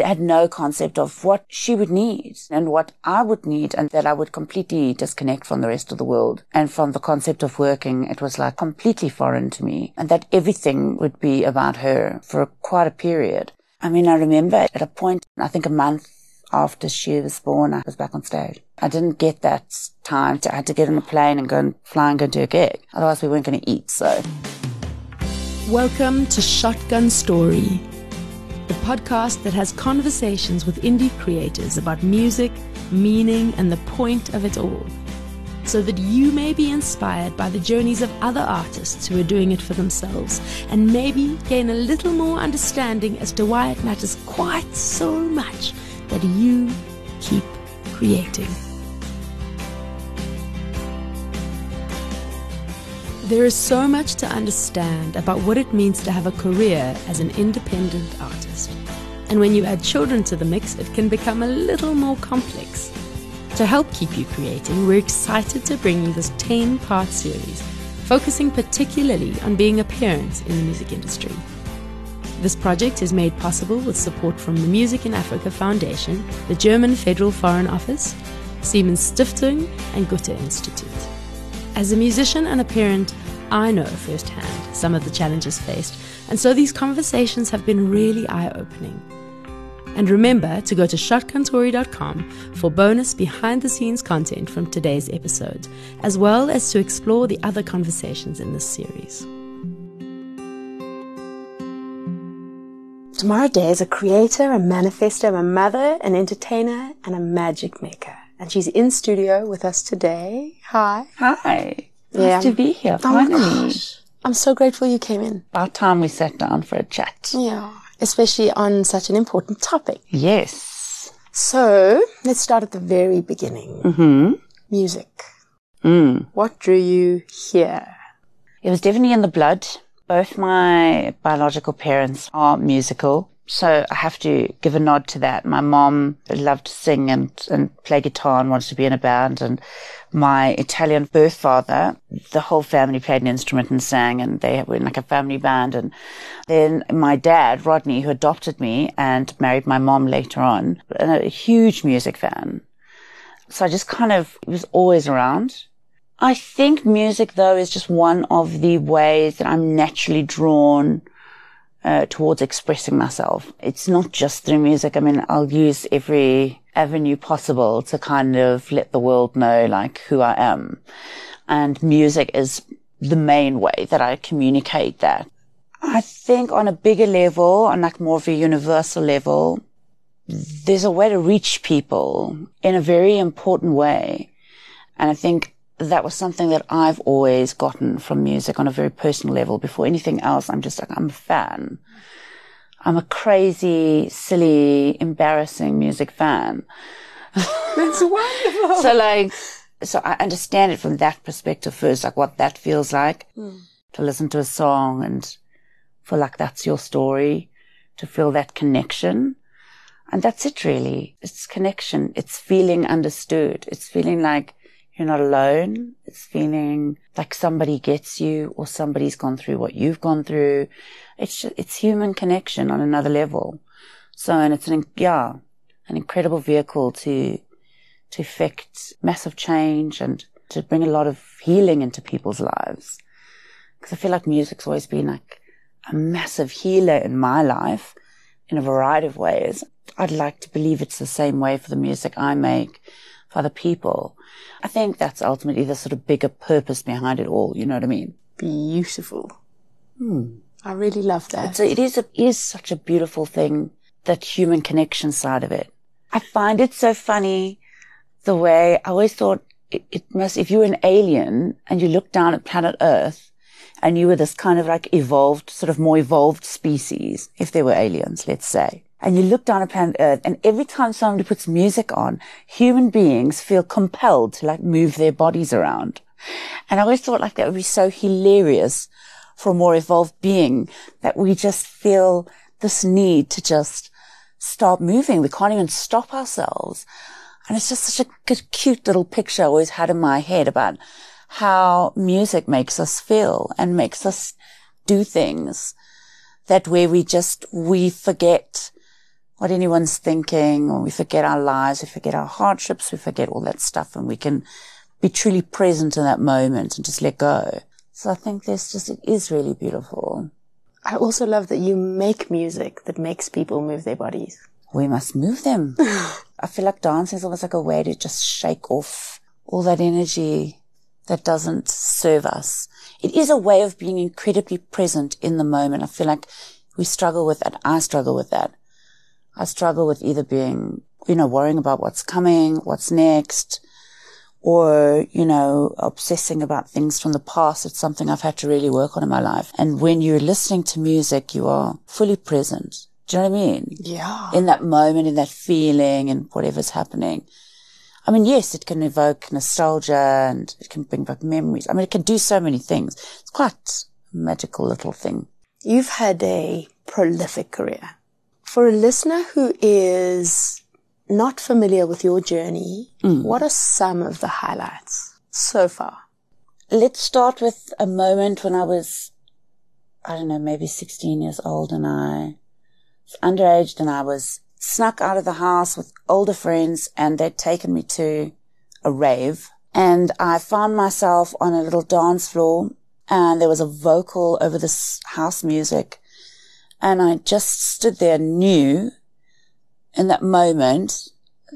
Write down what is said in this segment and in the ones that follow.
I had no concept of what she would need and what I would need and that I would completely disconnect from the rest of the world. And from the concept of working, it was like completely foreign to me and that everything would be about her for quite a period. I mean, I remember at a point, I think a month after she was born, I was back on stage. I didn't get that time to, I had to get on a plane and go and fly and go do a gig. Otherwise we weren't going to eat. So. Welcome to Shotgun Story, the podcast that has conversations with indie creators about music, meaning, and the point of it all. So that you may be inspired by the journeys of other artists who are doing it for themselves and maybe gain a little more understanding as to why it matters quite so much that you keep creating. There is so much to understand about what it means to have a career as an independent artist. And when you add children to the mix, it can become a little more complex. To help keep you creating, we're excited to bring you this 10 part series, focusing particularly on being a parent in the music industry. This project is made possible with support from the Music in Africa Foundation, the German Federal Foreign Office, Siemens Stiftung, and Goethe Institute. As a musician and a parent, I know firsthand some of the challenges faced, and so these conversations have been really eye opening. And remember to go to shotgunstory.com for bonus behind the scenes content from today's episode, as well as to explore the other conversations in this series. Tamara Dey is a creator, a manifester, a mother, an entertainer, and a magic maker. And she's in studio with us today. Hi. Hi. Yeah. Nice to be here, finally. Oh I'm so grateful you came in. About time we sat down for a chat. Yeah. Especially on such an important topic. Yes. So, let's start at the very beginning. Mm-hmm. Music. Mm. What drew you here? It was definitely in the blood. Both my biological parents are musical. So I have to give a nod to that. My mom loved to sing and, and play guitar and wanted to be in a band. And my Italian birth father, the whole family played an instrument and sang and they were in like a family band. And then my dad, Rodney, who adopted me and married my mom later on, a huge music fan. So I just kind of was always around. I think music, though, is just one of the ways that I'm naturally drawn uh, towards expressing myself. It's not just through music. I mean, I'll use every avenue possible to kind of let the world know, like, who I am. And music is the main way that I communicate that. I think on a bigger level, on like more of a universal level, there's a way to reach people in a very important way. And I think that was something that I've always gotten from music on a very personal level. Before anything else, I'm just like, I'm a fan. I'm a crazy, silly, embarrassing music fan. That's wonderful. so like, so I understand it from that perspective first, like what that feels like mm. to listen to a song and feel like that's your story, to feel that connection. And that's it really. It's connection. It's feeling understood. It's feeling like you're not alone. It's feeling like somebody gets you or somebody's gone through what you've gone through. It's just, it's human connection on another level. So, and it's an, yeah, an incredible vehicle to, to effect massive change and to bring a lot of healing into people's lives. Cause I feel like music's always been like a massive healer in my life in a variety of ways. I'd like to believe it's the same way for the music I make for other people. I think that's ultimately the sort of bigger purpose behind it all. You know what I mean? Beautiful. Hmm. I really love that. So it is a, is such a beautiful thing, that human connection side of it. I find it so funny the way I always thought it, it must, if you were an alien and you looked down at planet Earth and you were this kind of like evolved, sort of more evolved species, if there were aliens, let's say, and you look down upon earth and every time somebody puts music on, human beings feel compelled to like move their bodies around. And I always thought like that would be so hilarious for a more evolved being that we just feel this need to just stop moving. We can't even stop ourselves. And it's just such a good, cute little picture I always had in my head about how music makes us feel and makes us do things that where we just, we forget what anyone's thinking, or we forget our lives, we forget our hardships, we forget all that stuff, and we can be truly present in that moment and just let go. So I think there's just, it is really beautiful. I also love that you make music that makes people move their bodies. We must move them. I feel like dancing is almost like a way to just shake off all that energy that doesn't serve us. It is a way of being incredibly present in the moment. I feel like we struggle with that. I struggle with that. I struggle with either being, you know, worrying about what's coming, what's next, or, you know, obsessing about things from the past. It's something I've had to really work on in my life. And when you're listening to music, you are fully present. Do you know what I mean? Yeah. In that moment, in that feeling and whatever's happening. I mean, yes, it can evoke nostalgia and it can bring back memories. I mean, it can do so many things. It's quite a magical little thing. You've had a prolific career. For a listener who is not familiar with your journey, Mm. what are some of the highlights so far? Let's start with a moment when I was, I don't know, maybe 16 years old and I was underage and I was snuck out of the house with older friends and they'd taken me to a rave and I found myself on a little dance floor and there was a vocal over this house music and I just stood there and knew in that moment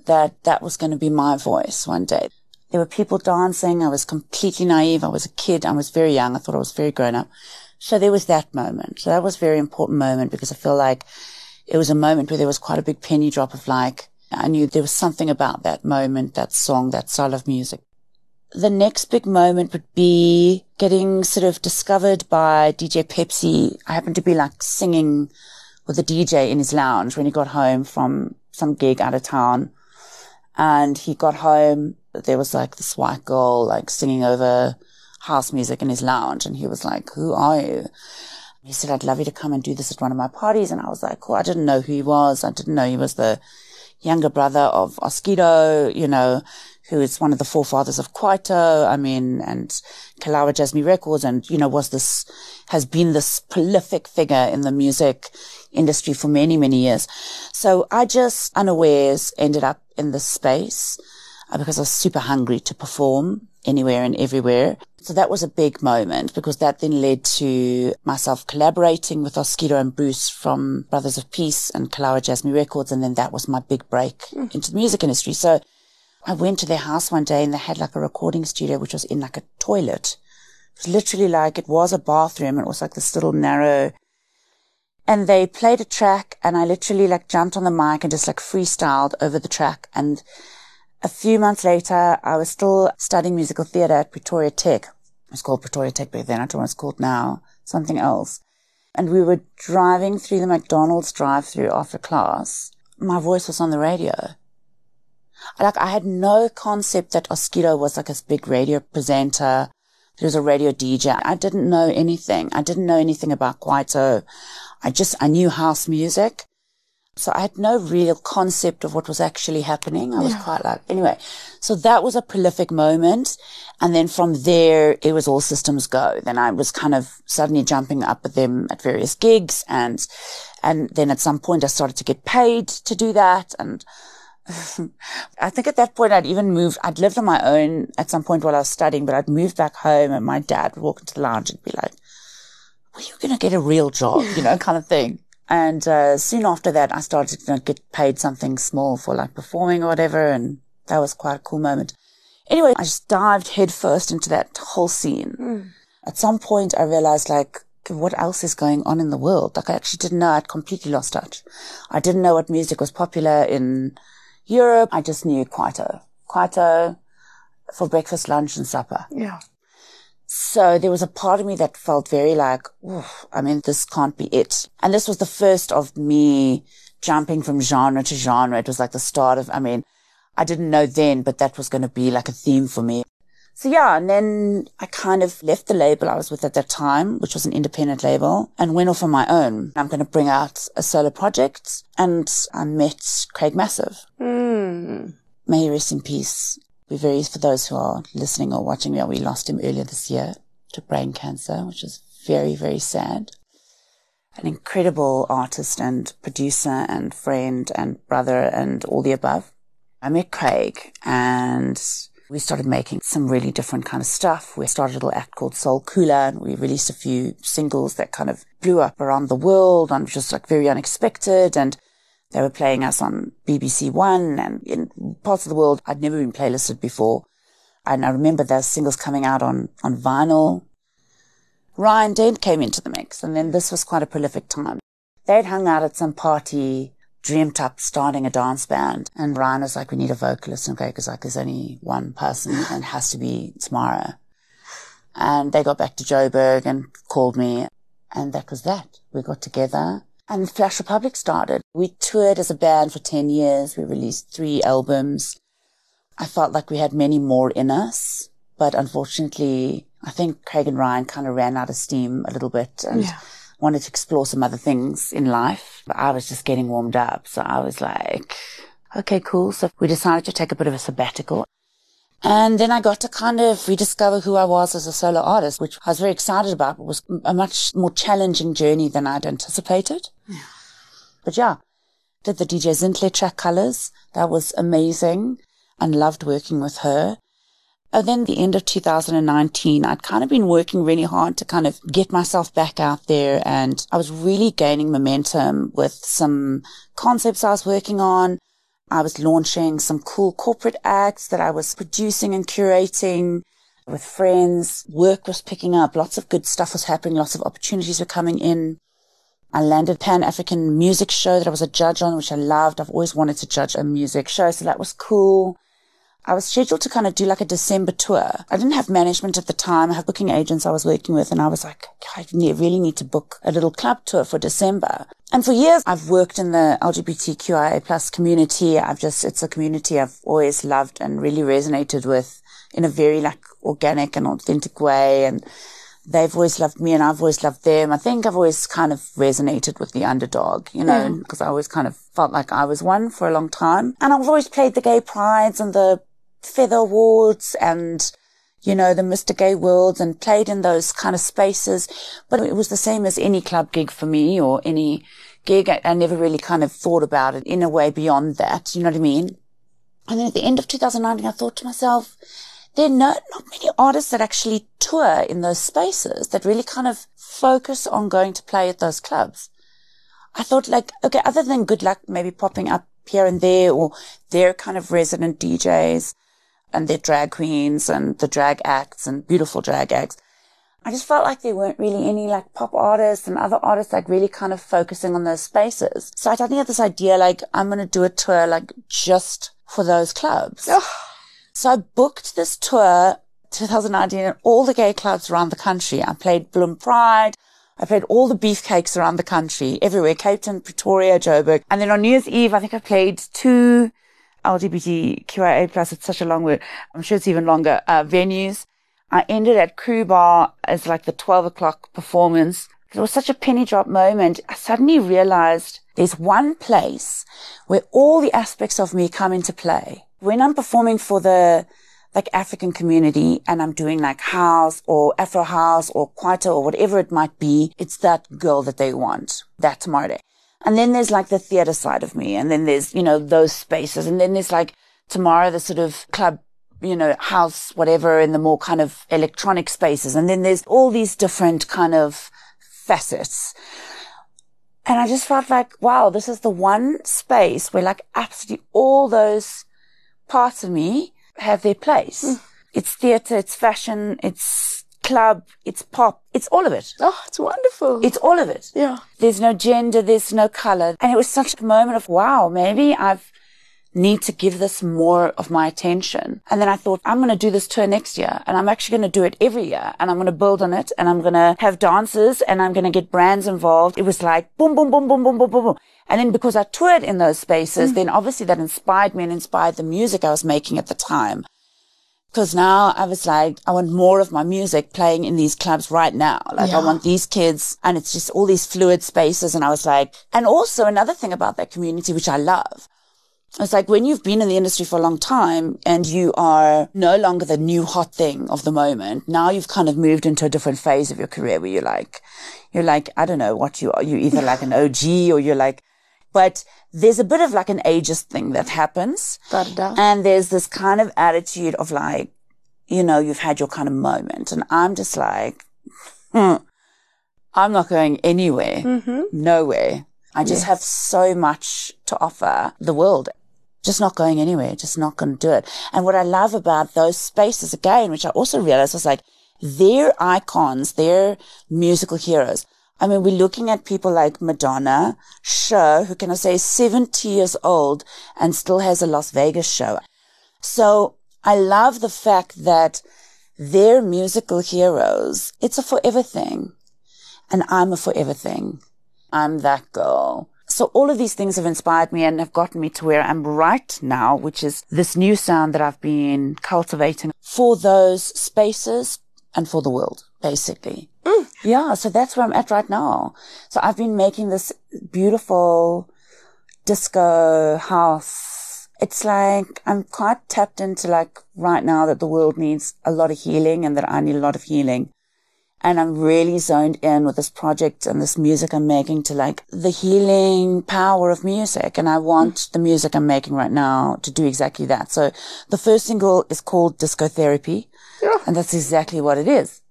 that that was going to be my voice one day. There were people dancing. I was completely naive. I was a kid. I was very young. I thought I was very grown up. So there was that moment. So that was a very important moment because I feel like it was a moment where there was quite a big penny drop of like, I knew there was something about that moment, that song, that style of music. The next big moment would be getting sort of discovered by DJ Pepsi. I happened to be like singing with a DJ in his lounge when he got home from some gig out of town. And he got home. There was like this white girl like singing over house music in his lounge. And he was like, who are you? He said, I'd love you to come and do this at one of my parties. And I was like, cool. I didn't know who he was. I didn't know he was the younger brother of Oskido, you know, who is one of the forefathers of Kwaito. I mean, and Kalawa Jazmee Records and, you know, was this, has been this prolific figure in the music industry for many, many years. So I just unawares ended up in this space uh, because I was super hungry to perform anywhere and everywhere. So that was a big moment because that then led to myself collaborating with Oskido and Bruce from Brothers of Peace and Kalawa Jazmee Records. And then that was my big break into the music industry. So I went to their house one day and they had like a recording studio, which was in like a toilet. It was literally like, it was a bathroom. It was like this little narrow, and they played a track and I literally like jumped on the mic and just like freestyled over the track. And a few months later, I was still studying musical theatre at Pretoria Tech. It was called Pretoria Tech back then. I don't know what it's called now. Something else. And we were driving through the McDonald's drive through after class. My voice was on the radio. Like I had no concept that Oskido was like a big radio presenter. He was a radio DJ. I didn't know anything. I didn't know anything about Kwaito. I just, I knew house music. So I had no real concept of what was actually happening. I was quite like, anyway, so that was a prolific moment. And then from there, it was all systems go. Then I was kind of suddenly jumping up with them at various gigs. And, and then at some point I started to get paid to do that. And I think at that point I'd even moved, I'd lived on my own at some point while I was studying, but I'd moved back home and my dad would walk into the lounge and be like, well, you're going to get a real job, you know, kind of thing. And uh, soon after that, I started to you know, get paid something small for like performing or whatever. And that was quite a cool moment. Anyway, I just dived headfirst into that whole scene. At some point, I realized like, what else is going on in the world? Like I actually didn't know. I'd completely lost touch. I didn't know what music was popular in Europe. I just knew Kwaito. Kwaito for breakfast, lunch and supper. Yeah. So there was a part of me that felt very like, I mean, this can't be it. And this was the first of me jumping from genre to genre. It was like the start of, I mean, I didn't know then, but that was going to be like a theme for me. So yeah, and then I kind of left the label I was with at that time, which was an independent label, and went off on my own. I'm going to bring out a solo project, and I met Craig Massive. Mm. May he rest in peace. We're very, for those who are listening or watching, yeah, we lost him earlier this year to brain cancer, which is very, very sad. an incredible artist and producer and friend and brother and all the above. I met Craig and we started making some really different kind of stuff. We started a little act called Soul Cooler and we released a few singles that kind of blew up around the world and just like very unexpected. And they were playing us on BBC One and in parts of the world I'd never been playlisted before. And I remember those singles coming out on, on vinyl. Ryan Dent came into the mix and then this was quite a prolific time. They'd hung out at some party dreamt up starting a dance band. And Ryan was like, we need a vocalist. And Greg was like, there's only one person and it has to be Tamara. And they got back to Joburg and called me. And that was that. We got together and Flash Republic started. We toured as a band for 10 years. We released three albums. I felt like we had many more in us, but unfortunately, I think Craig and Ryan kind of ran out of steam a little bit and yeah wanted to explore some other things in life. But I was just getting warmed up. So I was like, okay, cool. So we decided to take a bit of a sabbatical. And then I got to kind of rediscover who I was as a solo artist, which I was very excited about. but was a much more challenging journey than I'd anticipated. Yeah. But yeah, did the DJ Zinhle track colors. That was amazing and loved working with her. And then the end of 2019, I'd kind of been working really hard to kind of get myself back out there. And I was really gaining momentum with some concepts I was working on. I was launching some cool corporate acts that I was producing and curating with friends. Work was picking up. Lots of good stuff was happening. Lots of opportunities were coming in. I landed Pan African music show that I was a judge on, which I loved. I've always wanted to judge a music show. So that was cool. I was scheduled to kind of do like a December tour. I didn't have management at the time. I have booking agents I was working with and I was like, I really need to book a little club tour for December. And for years, I've worked in the LGBTQIA plus community. I've just, it's a community I've always loved and really resonated with in a very like organic and authentic way. And they've always loved me and I've always loved them. I think I've always kind of resonated with the underdog, you know, because I always kind of felt like I was one for a long time. And I've always played the gay prides and the Feather Awards and, you know, the Mr. Gay Worlds and played in those kind of spaces. But it was the same as any club gig for me or any gig. I, I never really kind of thought about it in a way beyond that. You know what I mean? And then at the end of 2019, I thought to myself, there are not many artists that actually tour in those spaces that really kind of focus on going to play at those clubs. I thought like, okay, other than good luck maybe popping up here and there or their kind of resident DJs, and their drag queens and the drag acts and beautiful drag acts. I just felt like there weren't really any like pop artists and other artists like really kind of focusing on those spaces. So I I had this idea like I'm going to do a tour like just for those clubs. so I booked this tour 2019 at all the gay clubs around the country. I played Bloom Pride. I played all the beefcakes around the country, everywhere, Cape Town, Pretoria, Joburg. And then on New Year's Eve, I think I played two LGBTQIA plus, it's such a long word. I'm sure it's even longer, uh, venues. I ended at Crew Bar as like the 12 o'clock performance. It was such a penny drop moment. I suddenly realized there's one place where all the aspects of me come into play. When I'm performing for the like African community and I'm doing like house or Afro house or Kwaito or whatever it might be, it's that girl that they want. That Tamara and then there's like the theater side of me. And then there's, you know, those spaces. And then there's like Tamara, the sort of club, you know, house, whatever, in the more kind of electronic spaces. And then there's all these different kind of facets. And I just felt like, wow, this is the one space where like absolutely all those parts of me have their place. Mm. It's theater, it's fashion, it's club, it's pop, it's all of it. Oh, it's wonderful. It's all of it. Yeah. There's no gender, there's no color. And it was such a moment of, wow, maybe I've need to give this more of my attention. And then I thought, I'm going to do this tour next year and I'm actually going to do it every year and I'm going to build on it and I'm going to have dancers and I'm going to get brands involved. It was like boom, boom, boom, boom, boom, boom, boom, boom. And then because I toured in those spaces, mm. then obviously that inspired me and inspired the music I was making at the time. Cause now I was like, I want more of my music playing in these clubs right now. Like yeah. I want these kids and it's just all these fluid spaces. And I was like, and also another thing about that community, which I love It's like when you've been in the industry for a long time and you are no longer the new hot thing of the moment. Now you've kind of moved into a different phase of your career where you're like, you're like, I don't know what you are. You're either like an OG or you're like, but there's a bit of like an ageist thing that happens. And there's this kind of attitude of like, you know, you've had your kind of moment. And I'm just like, hmm, I'm not going anywhere, Mm-hmm. nowhere. I just have so much to offer the world. Just not going anywhere, just not going to do it. And what I love about those spaces again, which I also realized was like, they're icons, they're musical heroes. I mean, we're looking at people like Madonna, Cher, who can I say is 70 years old and still has a Las Vegas show. So I love the fact that they're musical heroes. It's a forever thing. And I'm a forever thing. I'm that girl. So all of these things have inspired me and have gotten me to where I'm right now, which is this new sound that I've been cultivating for those spaces and for the world, basically. Yeah. So that's where I'm at right now. So I've been making this beautiful disco house. It's like I'm quite tapped into like right now that the world needs a lot of healing and that I need a lot of healing. And I'm really zoned in with this project and this music I'm making to like the healing power of music. And I want the music I'm making right now to do exactly that. So the first single is called Disco Therapy. And that's exactly what it is.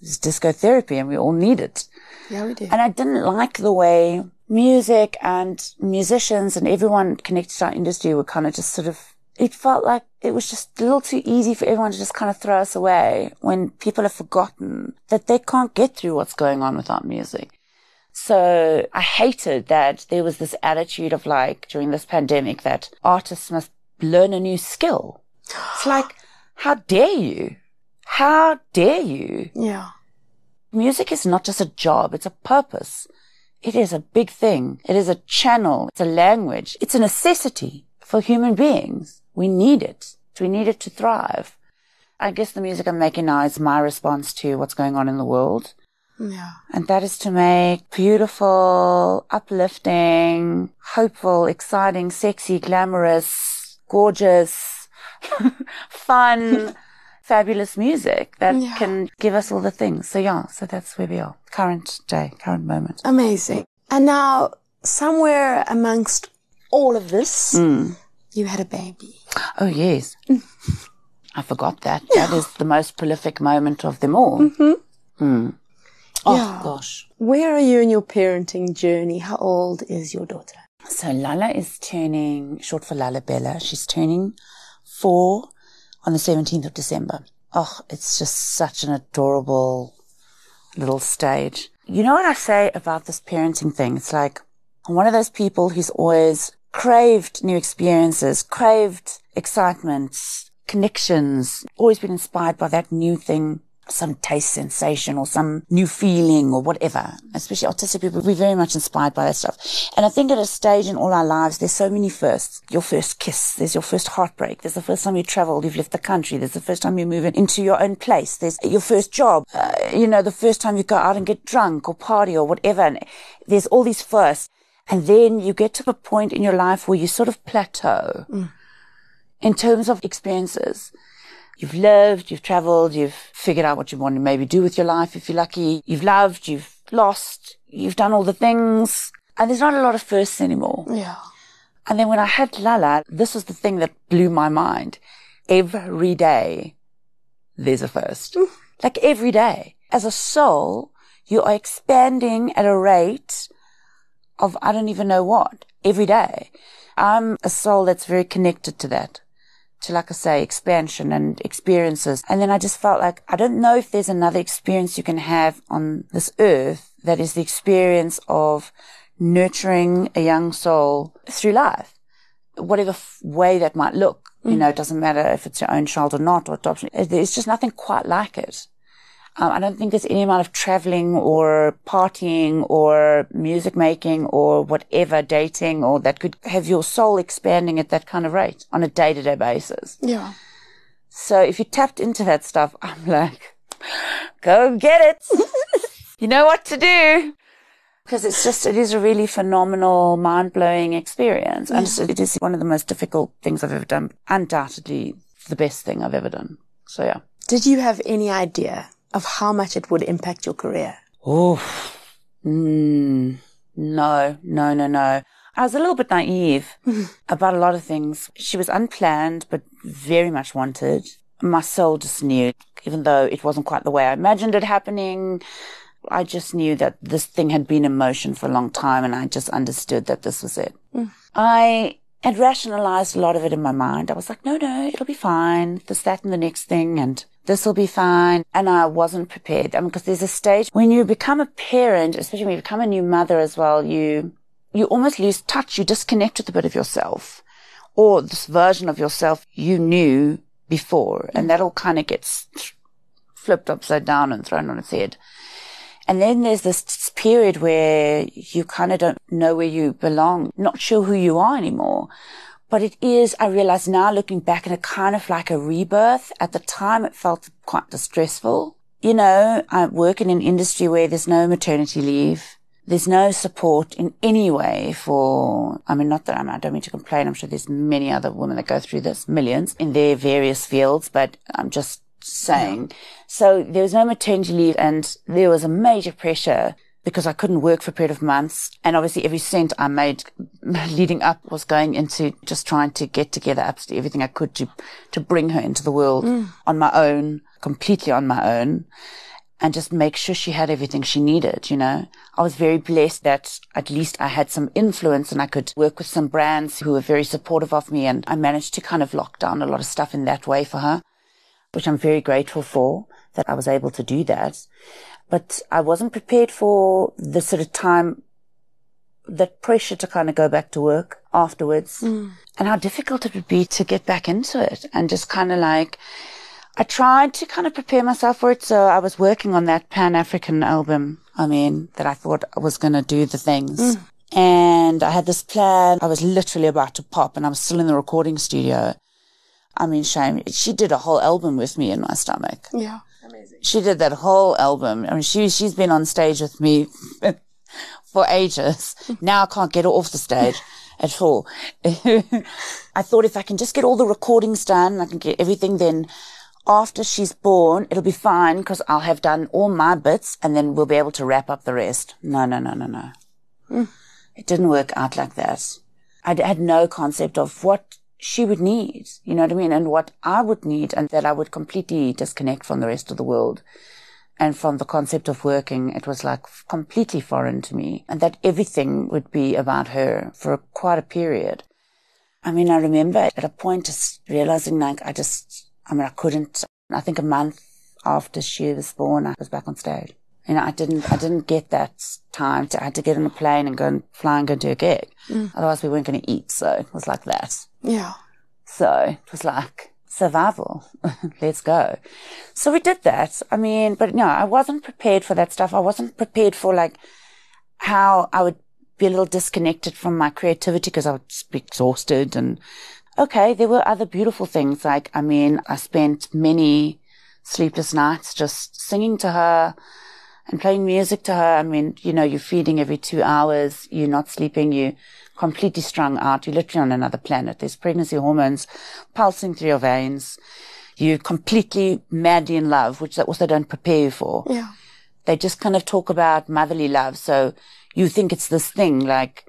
It's disco therapy and we all need it. Yeah, we do. And I didn't like the way music and musicians and everyone connected to our industry were kind of just sort of, it felt like it was just a little too easy for everyone to just kind of throw us away when people have forgotten that they can't get through what's going on without music. So I hated that there was this attitude of like during this pandemic that artists must learn a new skill. It's like, how dare you? How dare you? Yeah. Music is not just a job, it's a purpose. It is a big thing. It is a channel. It's a language. It's a necessity for human beings. We need it. We need it to thrive. I guess the music I'm making now is my response to what's going on in the world. Yeah. And that is to make beautiful, uplifting, hopeful, exciting, sexy, glamorous, gorgeous, fun, fabulous music that Yeah. can give us all the things. So yeah, so that's where we are. Current day, current moment. Amazing. And now, somewhere amongst all of this, you had a baby. Oh yes. I forgot that. That is the most prolific moment of them all. Mm-hmm. Oh Yeah. gosh. Where are you in your parenting journey? How old is your daughter? So Lala is turning, short for Lala Bella, she's turning four on the 17th of December. Oh, it's just such an adorable little stage. You know what I say about this parenting thing? It's like I'm one of those people who's always craved new experiences, craved excitement, connections, always been inspired by that new thing, some taste sensation or some new feeling or whatever. Especially autistic people, we're very much inspired by that stuff. And I think at a stage in all our lives, there's so many firsts. Your first kiss, there's your first heartbreak, there's the first time you traveled, you've left the country, there's the first time you move into your own place, there's your first job, uh, you know, the first time you go out and get drunk or party or whatever. And there's all these firsts. And then you get to a point in your life where you sort of plateau in terms of experiences. You've lived, you've traveled, you've figured out what you want to maybe do with your life if you're lucky. You've loved, you've lost, you've done all the things. And there's not a lot of firsts anymore. Yeah. And then when I had Lala, this was the thing that blew my mind. Every day, there's a first. like every day. As a soul, you are expanding at a rate of I don't even know what every day. I'm a soul that's very connected to that. To, like I say, expansion and experiences. And then I just felt like I don't know if there's another experience you can have on this earth that is the experience of nurturing a young soul through life. Whatever f- way that might look, you mm. know, it doesn't matter if it's your own child or not or adoption. There's just nothing quite like it. Um, I don't think there's any amount of traveling or partying or music making or whatever dating or that could have your soul expanding at that kind of rate on a day to day basis. Yeah. So if you tapped into that stuff, I'm like, go get it. you know what to do. because it's just, it is a really phenomenal, mind blowing experience. And Yeah. it is one of the most difficult things I've ever done. Undoubtedly the best thing I've ever done. So yeah. Did you have any idea of how much it would impact your career? Oh, mm, no, no, no, no. I was a little bit naive about a lot of things. She was unplanned, but very much wanted. My soul just knew, even though it wasn't quite the way I imagined it happening. I just knew that this thing had been in motion for a long time and I just understood that this was it. I had rationalized a lot of it in my mind. I was like, no, no, it'll be fine. This, that, and the next thing, and this will be fine. And I wasn't prepared. I mean, because there's a stage when you become a parent, especially when you become a new mother as well, you, you almost lose touch. You disconnect with a bit of yourself or this version of yourself you knew before. And that all kind of gets flipped upside down and thrown on its head. And then there's this period where you kind of don't know where you belong, not sure who you are anymore. But it is, I realize now looking back and it kind of like a rebirth. At the time it felt quite distressful. You know, I work in an industry where there's no maternity leave. There's no support in any way for, I mean, not that I'm, I don't mean to complain. I'm sure there's many other women that go through this, millions in their various fields, but I'm just saying. So there was no maternity leave and there was a major pressure because I couldn't work for a period of months. And obviously every cent I made leading up was going into just trying to get together absolutely everything I could to, to bring her into the world mm. on my own, completely on my own and just make sure she had everything she needed, you know. I was very blessed that at least I had some influence and I could work with some brands who were very supportive of me and I managed to kind of lock down a lot of stuff in that way for her, which I'm very grateful for that I was able to do that. But I wasn't prepared for the sort of time, that pressure to kind of go back to work afterwards mm. and how difficult it would be to get back into it and just kind of like, I tried to kind of prepare myself for it. So I was working on that Pan African album. I mean, that I thought I was going to do the things. Mm. And I had this plan. I was literally about to pop and I was still in the recording studio. I mean, shame. She did a whole album with me in my stomach. Yeah. She did that whole album. I mean, she, she's been on stage with me for ages. Now I can't get her off the stage at all. I thought if I can just get all the recordings done, I can get everything, then after she's born, it'll be fine because I'll have done all my bits and then we'll be able to wrap up the rest. No, no, no, no, no. Hmm. It didn't work out like that. I had no concept of what she would need, you know what I mean? And what I would need and that I would completely disconnect from the rest of the world. And from the concept of working, it was like completely foreign to me and that everything would be about her for quite a period. I mean, I remember at a point just realizing like I just, I mean, I couldn't, I think a month after she was born, I was back on stage. You know, I didn't, I didn't get that time to, I had to get on a plane and go and fly and go do a gig. Mm. Otherwise we weren't going to eat. So it was like that. Yeah. So it was like survival. Let's go. So we did that. I mean, but no, I wasn't prepared for that stuff. I wasn't prepared for like how I would be a little disconnected from my creativity because I would be exhausted and okay, there were other beautiful things. Like, I mean, I spent many sleepless nights just singing to her and playing music to her. I mean, you know, you're feeding every two hours. You're not sleeping. You're completely strung out. You're literally on another planet. There's pregnancy hormones pulsing through your veins. You're completely madly in love, which they also don't prepare you for. Yeah. They just kind of talk about motherly love. So you think it's this thing like,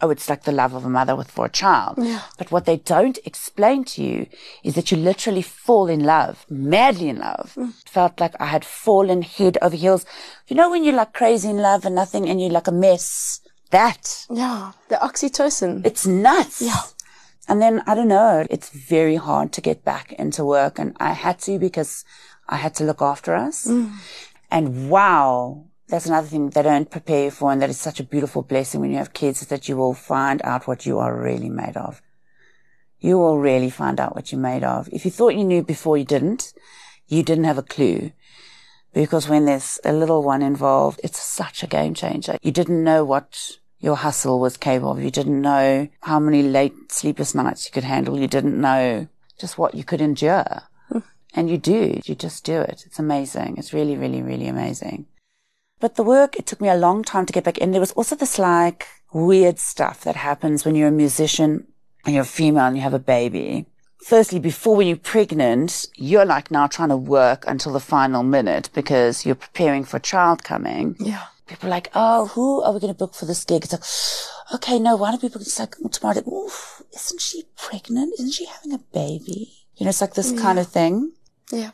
oh, it's like the love of a mother with for a child. Yeah. But what they don't explain to you is that you literally fall in love, madly in love. Mm. Felt like I had fallen head over heels. You know, when you're like crazy in love and nothing and you're like a mess, that Yeah. The oxytocin. it's nuts. Yeah. And then I don't know, it's very hard to get back into work and I had to because I had to look after us. And wow, that's another thing they don't prepare you for and that is such a beautiful blessing when you have kids is that you will find out what you are really made of. You will really find out what you're made of. If you thought you knew before you didn't, you didn't have a clue. Because when there's a little one involved, it's such a game changer. You didn't know what your hustle was capable of. You didn't know how many late sleepless nights you could handle. You didn't know just what you could endure. Hmm. And you do. You just do it. It's amazing. It's really, really, really amazing. But the work, it took me a long time to get back in. There was also this like weird stuff that happens when you're a musician and you're a female and you have a baby. Firstly, before when you're pregnant, you're like now trying to work until the final minute because you're preparing for a child coming. Yeah. People are like, oh, who are we going to book for this gig? It's like, okay, no, why don't we book? It's like Tamara. Oof, isn't she pregnant? Isn't she having a baby? You know, it's like this kind of thing. Yeah.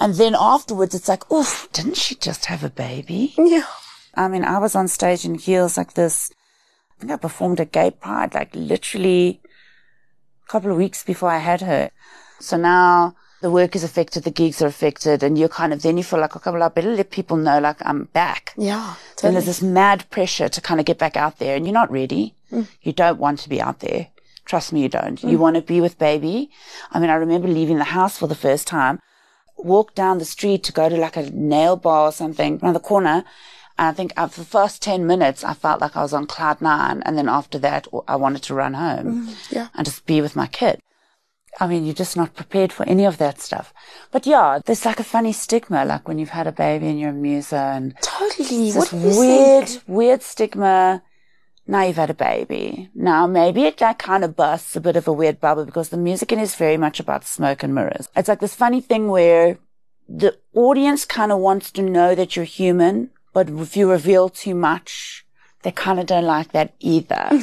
And then afterwards, it's like, oof, didn't she just have a baby? Yeah. I mean, I was on stage in heels like this. I think I performed at Gay Pride, like literally a couple of weeks before I had her. So now the work is affected, the gigs are affected, and you're kind of, then you feel like, okay, well, I better let people know, like, I'm back. Yeah. Then there's this mad pressure to kind of get back out there, and you're not ready. Mm. You don't want to be out there. Trust me, you don't. You mm. want to be with baby. I mean, I remember leaving the house for the first time, walked down the street to go to like a nail bar or something around the corner. And I think uh, for the first 10 minutes, I felt like I was on cloud nine. And then after that, I wanted to run home yeah. and just be with my kid. I mean, you're just not prepared for any of that stuff. But yeah, there's like a funny stigma, like when you've had a baby and you're a muser and Totally. this What do weird, think? weird stigma. Now you've had a baby. Now maybe it like kind of bursts a bit of a weird bubble because the music in it is very much about smoke and mirrors. It's like this funny thing where the audience kind of wants to know that you're human, but if you reveal too much, they kind of don't like that either.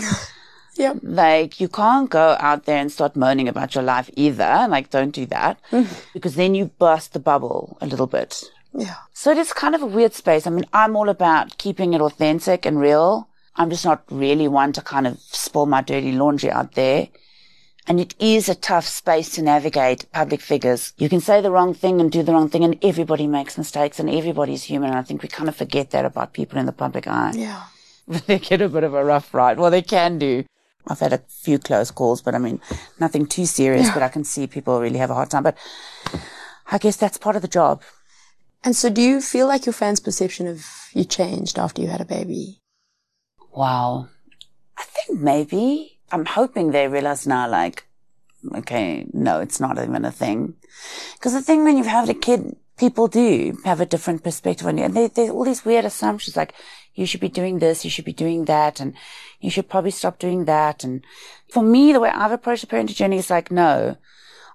Yep. Like you can't go out there and start moaning about your life either. Like don't do that mm-hmm. because then you burst the bubble a little bit. Yeah. So it is kind of a weird space. I mean, I'm all about keeping it authentic and real. I'm just not really one to kind of spill my dirty laundry out there. And it is a tough space to navigate public figures. You can say the wrong thing and do the wrong thing and everybody makes mistakes and everybody's human. And I think we kind of forget that about people in the public eye. Yeah. they get a bit of a rough ride. Well, they can do. I've had a few close calls, but I mean, nothing too serious, but I can see people really have a hard time. But I guess that's part of the job. And so, do you feel like your fans' perception of you changed after you had a baby? Wow. I think maybe. I'm hoping they realize now, like, okay, no, it's not even a thing. Because the thing when you've had a kid, people do have a different perspective on you. And they, there's all these weird assumptions like, you should be doing this, you should be doing that, and you should probably stop doing that. And for me, the way I've approached the parenting journey is like, no,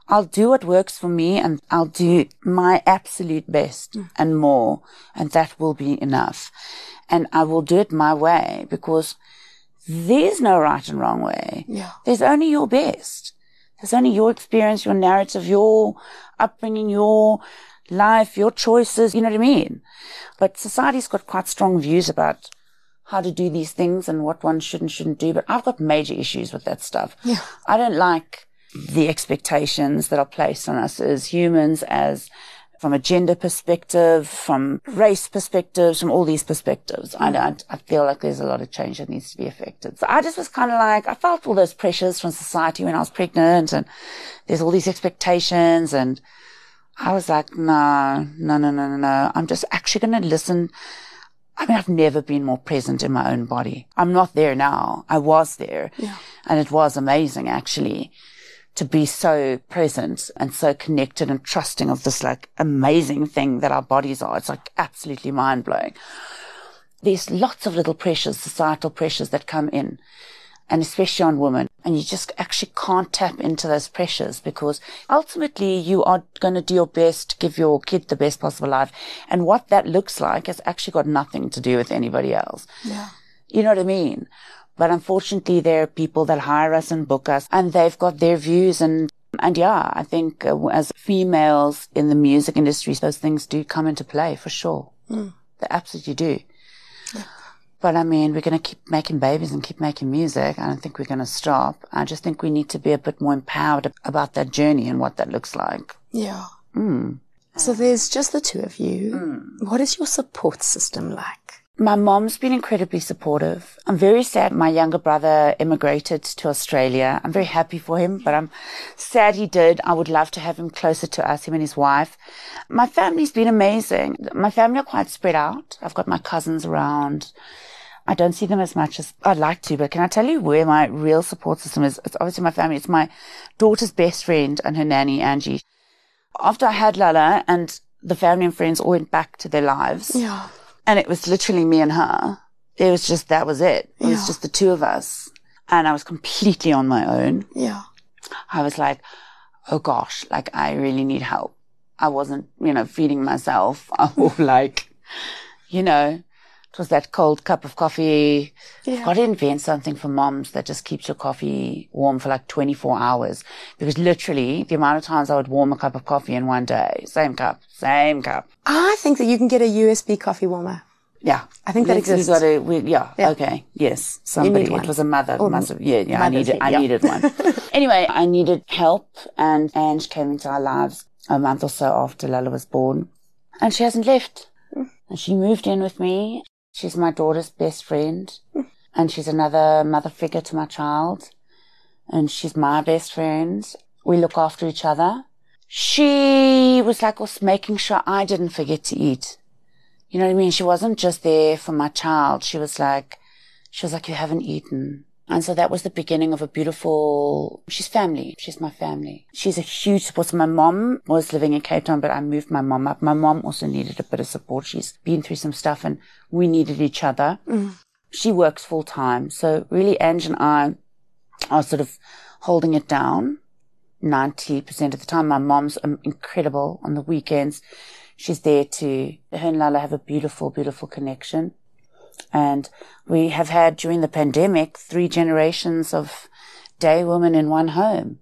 I'll do what works for me and I'll do my absolute best mm. and more. And that will be enough. And I will do it my way because there's no right and wrong way. Yeah. There's only your best. There's only your experience, your narrative, your upbringing, your life, your choices. You know what I mean? But society's got quite strong views about how to do these things and what one should and shouldn't do. But I've got major issues with that stuff. Yeah. I don't like the expectations that are placed on us as humans, as from a gender perspective, from race perspectives, from all these perspectives. I hmm. don't, I feel like there's a lot of change that needs to be affected. So I just was kind of like, I felt all those pressures from society when I was pregnant and there's all these expectations and I was like, no, no, no, no, no, no. I'm just actually going to listen. I mean, I've never been more present in my own body. I'm not there now. I was there. Yeah. And it was amazing actually to be so present and so connected and trusting of this like amazing thing that our bodies are. It's like absolutely mind blowing. There's lots of little pressures, societal pressures that come in and especially on women. And you just actually can't tap into those pressures because ultimately you are going to do your best to give your kid the best possible life. And what that looks like has actually got nothing to do with anybody else. Yeah. You know what I mean? But unfortunately, there are people that hire us and book us and they've got their views and and yeah, I think uh, as females in the music industry, those things do come into play for sure. They absolutely do. But I mean, we're going to keep making babies and keep making music. I don't think we're going to stop. I just think we need to be a bit more empowered about that journey and what that looks like. Yeah. Mm. So there's just the two of you. What is your support system like? My mom's been incredibly supportive. I'm very sad my younger brother immigrated to Australia. I'm very happy for him, but I'm sad he did. I would love to have him closer to us, him and his wife. My family's been amazing. My family are quite spread out. I've got my cousins around. I don't see them as much as I'd like to, but can I tell you where my real support system is? It's obviously my family. It's my daughter's best friend and her nanny, Angie. After I had Lala and the family and friends all went back to their lives, Yeah. And it was literally me and her. It was just, that was it. It was just the two of us. And I was completely on my own. Yeah. I was like, oh gosh, like I really need help. I wasn't, you know, feeding myself or like, you know, it was that cold cup of coffee. Yeah. Got to invent something for moms that just keeps your coffee warm for like 24 hours. Because literally the amount of times I would warm a cup of coffee in one day, same cup, same cup. I think that you can get a USB coffee warmer. Yeah. I think that exists. gotta- we- yeah, Yeah. Okay. Yes. Somebody. It was a mother. Or must have, yeah. Yeah. I needed. I yeah. needed one. anyway, I needed help, and Ange came into our lives a month or so after Lala was born, and she hasn't left. Mm. And she moved in with me. She's my daughter's best friend, and she's another mother figure to my child, and she's my best friend. We look after each other. She was like us making sure I didn't forget to eat. You know what I mean? She wasn't just there for my child. She was like, she was like, you haven't eaten. And so that was the beginning of a beautiful, she's family. She's my family. She's a huge support. So my mom was living in Cape Town, but I moved my mom up. My mom also needed a bit of support. She's been through some stuff and we needed each other. She works full time. So really, Ange and I are sort of holding it down 90% of the time. My mom's um, incredible on the weekends. She's there to, her and Lala have a beautiful, beautiful connection. And we have had during the pandemic three generations of Dey women in one home.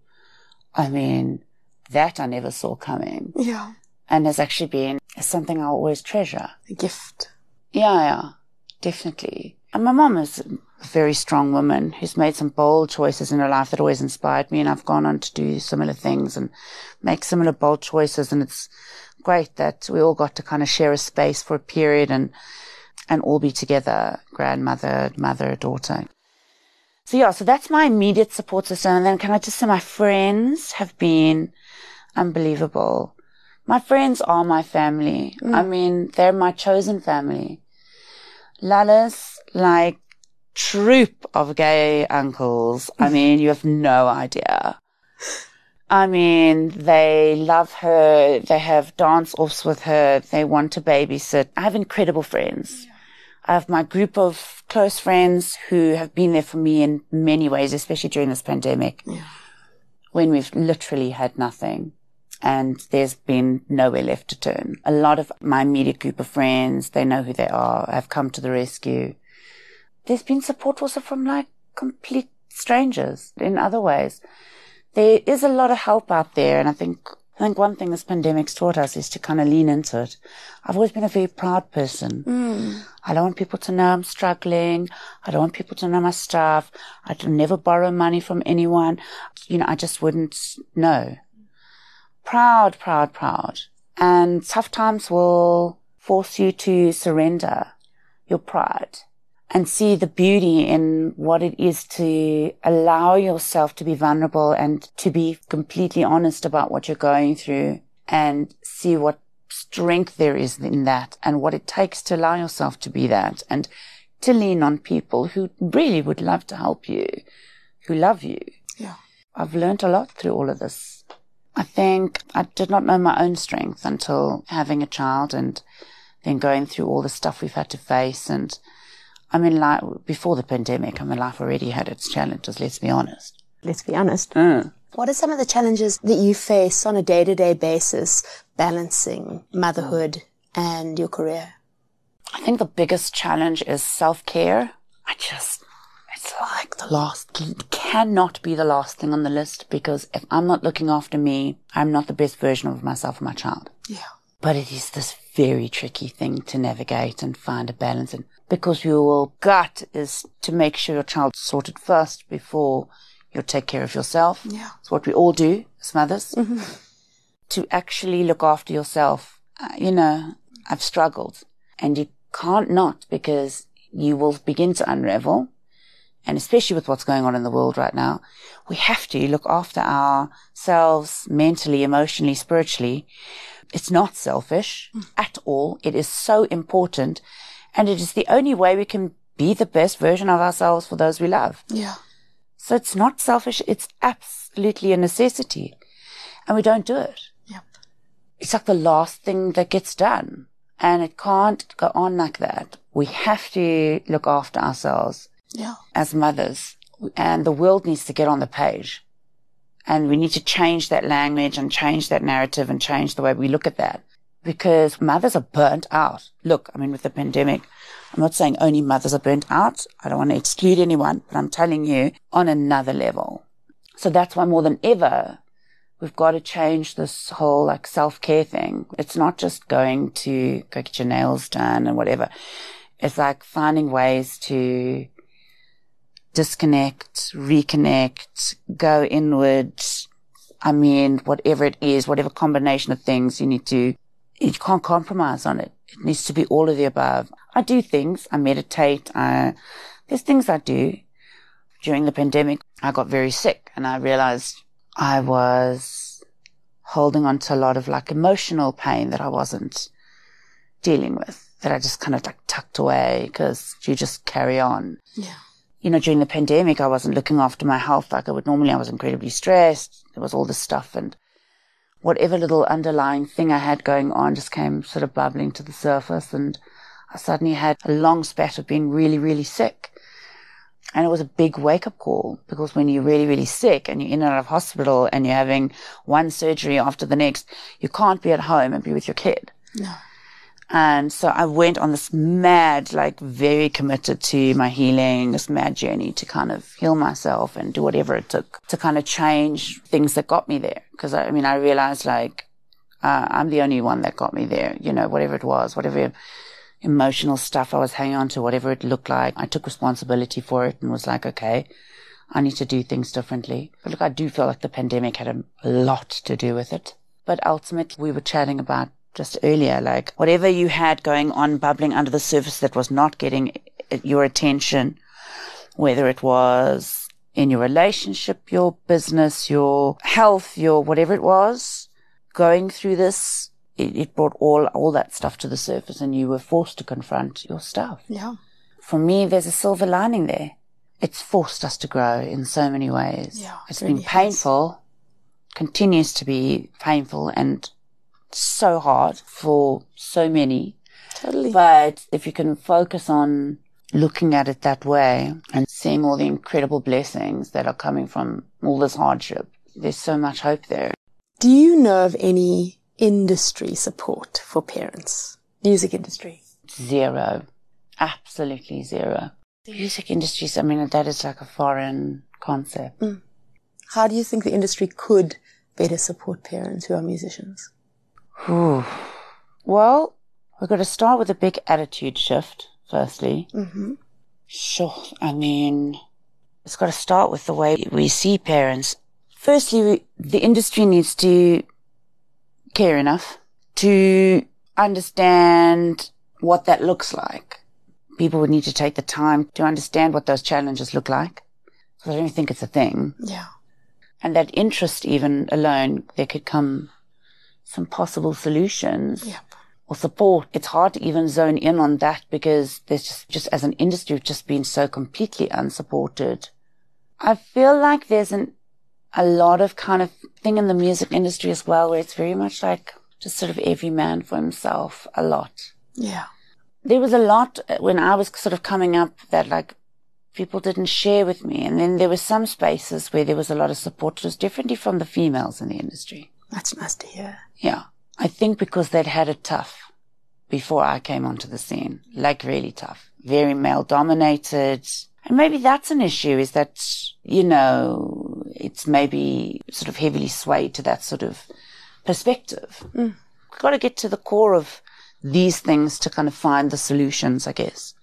I mean, that I never saw coming Yeah. and has actually been something I always treasure. A gift. Yeah, yeah, definitely. And my mom is a very strong woman who's made some bold choices in her life that always inspired me. And I've gone on to do similar things and make similar bold choices. And it's great that we all got to kind of share a space for a period and, and all be together, grandmother, mother, daughter. So yeah, so that's my immediate support system. And then can I just say my friends have been unbelievable. My friends are my family. I mm. mean, they're my chosen family. Lala's like troop of gay uncles. I mm-hmm. mean, you have no idea. I mean, they love her. They have dance offs with her. They want to babysit. I have incredible friends. I have my group of close friends who have been there for me in many ways, especially during this pandemic when we've literally had nothing and there's been nowhere left to turn. A lot of my immediate group of friends, they know who they are, have come to the rescue. There's been support also from like complete strangers in other ways. There is a lot of help out there and I think I think one thing this pandemic's taught us is to kind of lean into it. I've always been a very proud person. Hmm. I don't want people to know I'm struggling. I don't want people to know my stuff. I'd never borrow money from anyone. You know, I just wouldn't know. Proud, proud, proud. And tough times will force you to surrender your pride and see the beauty in what it is to allow yourself to be vulnerable and to be completely honest about what you're going through and see what strength there is in that and what it takes to allow yourself to be that and to lean on people who really would love to help you, who love you. Yeah. I've learned a lot through all of this. I think I did not know my own strength until having a child and then going through all the stuff we've had to face. And I mean, like before the pandemic, I mean, life already had its challenges, let's be honest. Let's be honest. Mm. What are some of the challenges that you face on a day to day basis balancing motherhood and your career? I think the biggest challenge is self care. I just, it's like the last, it cannot be the last thing on the list because if I'm not looking after me, I'm not the best version of myself or my child. Yeah. But it is this very tricky thing to navigate and find a balance in because your gut is to make sure your child's sorted first before you take care of yourself. Yeah. It's what we all do as mothers. To actually look after yourself. Uh, you know, I've struggled and you can't not because you will begin to unravel. And especially with what's going on in the world right now, we have to look after ourselves mentally, emotionally, spiritually. It's not selfish at all. It is so important. And it is the only way we can be the best version of ourselves for those we love. Yeah. So it's not selfish. It's absolutely a necessity. And we don't do it. Yep. It's like the last thing that gets done. And it can't go on like that. We have to look after ourselves Yeah. as mothers and the world needs to get on the page. And we need to change that language and change that narrative and change the way we look at that because mothers are burnt out. Look, I mean, with the pandemic, I'm not saying only mothers are burnt out. I don't want to exclude anyone, but I'm telling you on another level. So that's why more than ever, we've got to change this whole like self care thing. It's not just going to go get your nails done and whatever. It's like finding ways to disconnect, reconnect, go inward. I mean, whatever it is, whatever combination of things you need to, you can't compromise on it. It needs to be all of the above. I do things. I meditate. I, there's things I do. During the pandemic, I got very sick and I realized I was holding on to a lot of like emotional pain that I wasn't dealing with, that I just kind of like tucked away because you just carry on Yeah. you know, during the pandemic, I wasn't looking after my health like I would normally. I was incredibly stressed. There was all this stuff and whatever little underlying thing I had going on just came sort of bubbling to the surface. And I suddenly had a long spat of being really, really sick. And it was a big wake up call because when you're really, really sick and you're in and out of hospital and you're having one surgery after the next, you can't be at home and be with your kid. No. And so I went on this mad, like very committed to my healing, this mad journey to kind of heal myself and do whatever it took to kind of change things that got me there. Cause I, I mean, I realized like, uh, I'm the only one that got me there, you know, whatever it was, whatever emotional stuff I was hanging on to, whatever it looked like. I took responsibility for it and was like, okay, I need to do things differently. But look, I do feel like the pandemic had a, a lot to do with it. But ultimately, we were chatting about just earlier, like whatever you had going on bubbling under the surface that was not getting uh, your attention, whether it was in your relationship, your business, your health, your whatever it was, going through this, it, it brought all, all that stuff to the surface and you were forced to confront your stuff. Yeah. For me, there's a silver lining there. It's forced us to grow in so many ways. Yeah, it's it been really has. painful, continues to be painful and so hard for so many. Totally. But if you can focus on looking at it that way and seeing all the incredible blessings that are coming from all this hardship, there's so much hope there. Do you know of any industry support for parents? Music industry. Zero. Absolutely zero. The music industry, I mean, that is like a foreign concept. Mm. How do you think the industry could better support parents who are musicians? Whew. Well, we've got to start with a big attitude shift, firstly. Mm-hmm. Sure. I mean, it's got to start with the way we see parents. Firstly, we, the industry needs to care enough to understand what that looks like. People would need to take the time to understand what those challenges look like. So I don't think it's a thing. Yeah. And that interest even alone, there could come some possible solutions Yep. or support. It's hard to even zone in on that because there's just, just as an industry, we've just been so completely unsupported. I feel like there's an, a lot of kind of thing in the music industry as well where it's very much like just sort of every man for himself a lot. Yeah. There was a lot uh, when I was sort of coming up that like people didn't share with me. And then there were some spaces where there was a lot of support. It was differently from the females in the industry. That's nice to hear. Yeah. I think because they'd had it tough before I came onto the scene, like really tough, very male dominated. And maybe that's an issue is that, you know, it's maybe sort of heavily swayed to that sort of perspective. Mm. We've got to get to the core of these things to kind of find the solutions, I guess.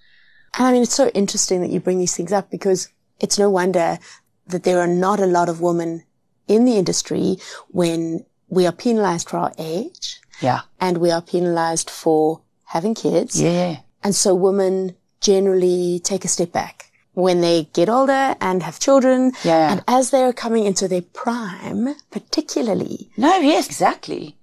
And I mean, it's so interesting that you bring these things up because it's no wonder that there are not a lot of women in the industry when we are penalized for our age Yeah. and we are penalized for having kids. Yeah. And so women generally take a step back when they get older and have children. Yeah. And as they're coming into their prime, particularly, No, yes, exactly.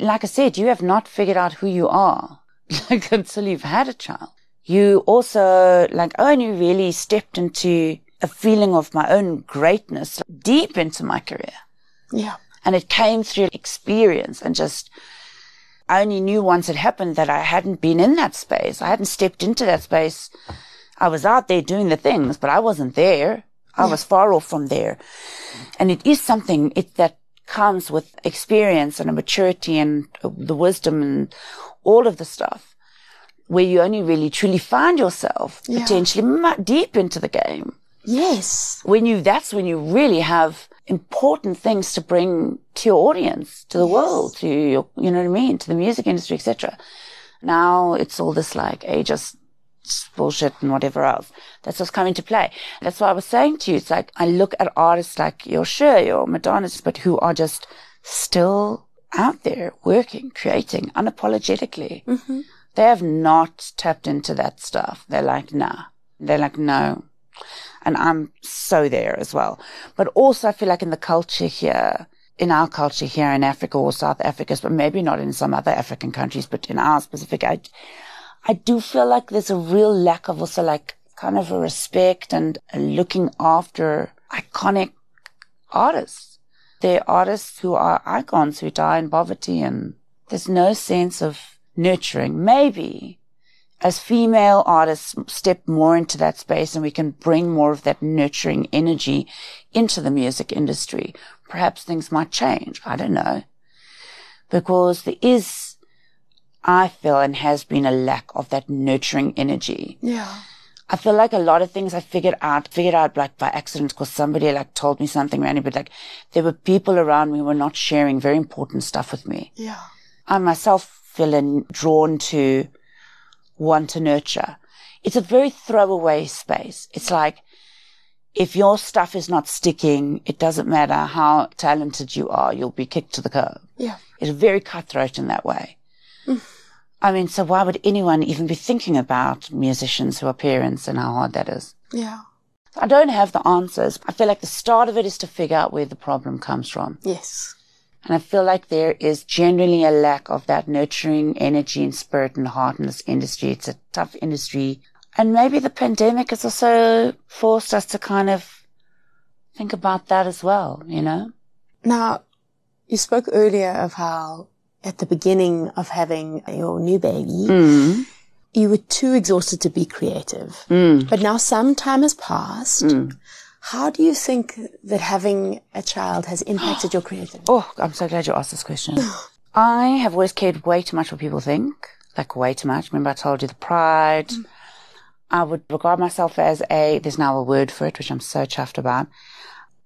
like I said, you have not figured out who you are like until you've had a child. You also like only really stepped into a feeling of my own greatness deep into my career. yeah, And it came through experience and just I only knew once it happened that I hadn't been in that space. I hadn't stepped into that space. I was out there doing the things, but I wasn't there. I was far off from there. And it is something it, that comes with experience and a maturity and the wisdom and all of the stuff where you only really truly find yourself Yeah. potentially deep into the game. Yes. When you, that's when you really have important things to bring to your audience, to the world, to your, you know what I mean, to the music industry, etc. Now it's all this like ageist bullshit and whatever else. That's what's coming to play. That's why I was saying to you, it's like I look at artists like your Cher, your Madonnas, but who are just still out there working, creating unapologetically. Mm-hmm. They have not tapped into that stuff. They're like, nah. They're like, no. And I'm so there as well. But also I feel like in the culture here, in our culture here in Africa or South Africa, but maybe not in some other African countries, but in our specific, I, I do feel like there's a real lack of also like kind of a respect and a looking after iconic artists. They're artists who are icons who die in poverty and there's no sense of nurturing. Maybe as female artists step more into that space and we can bring more of that nurturing energy into the music industry, perhaps things might change. I don't know. Because there is, I feel, and has been a lack of that nurturing energy. Yeah. I feel like a lot of things I figured out, figured out like by accident because somebody like told me something random, but like there were people around me who were not sharing very important stuff with me. Yeah. I myself feel in, drawn to want to nurture. It's a very throwaway space. It's like, if your stuff is not sticking, it doesn't matter how talented you are, you'll be kicked to the curb. Yeah. It's very cutthroat in that way. Mm. I mean, so why would anyone even be thinking about musicians who are parents and how hard that is? Yeah. I don't have the answers. I feel like the start of it is to figure out where the problem comes from. Yes. And I feel like there is generally a lack of that nurturing energy and spirit and heart in this industry. It's a tough industry. And maybe the pandemic has also forced us to kind of think about that as well, you know? Now, you spoke earlier of how at the beginning of having your new baby, Mm. you were too exhausted to be creative. Mm. But now some time has passed. How do you think that having a child has impacted your creativity? Oh, I'm so glad you asked this question. I have always cared way too much what people think, like way too much. Remember I told you the pride. Mm. I would regard myself as a, there's now a word for it, which I'm so chuffed about.